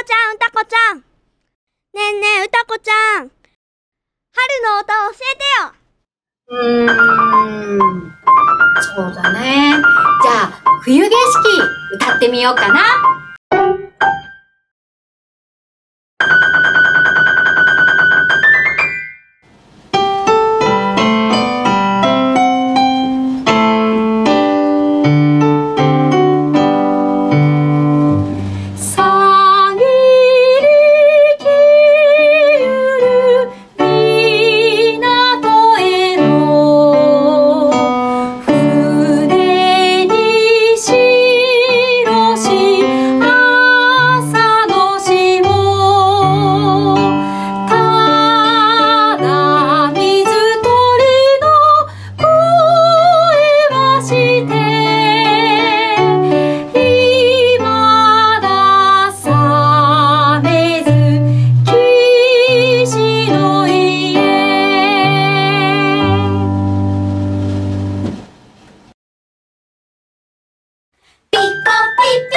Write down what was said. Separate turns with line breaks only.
こちゃん、うたこちゃん。ねえねえ、うたこちゃん。春の歌を教えてよ。
う
ーん。
そ
うだね。
じ
ゃあ、
冬
景色、歌っ
てみ
ようかな。Pico, beep.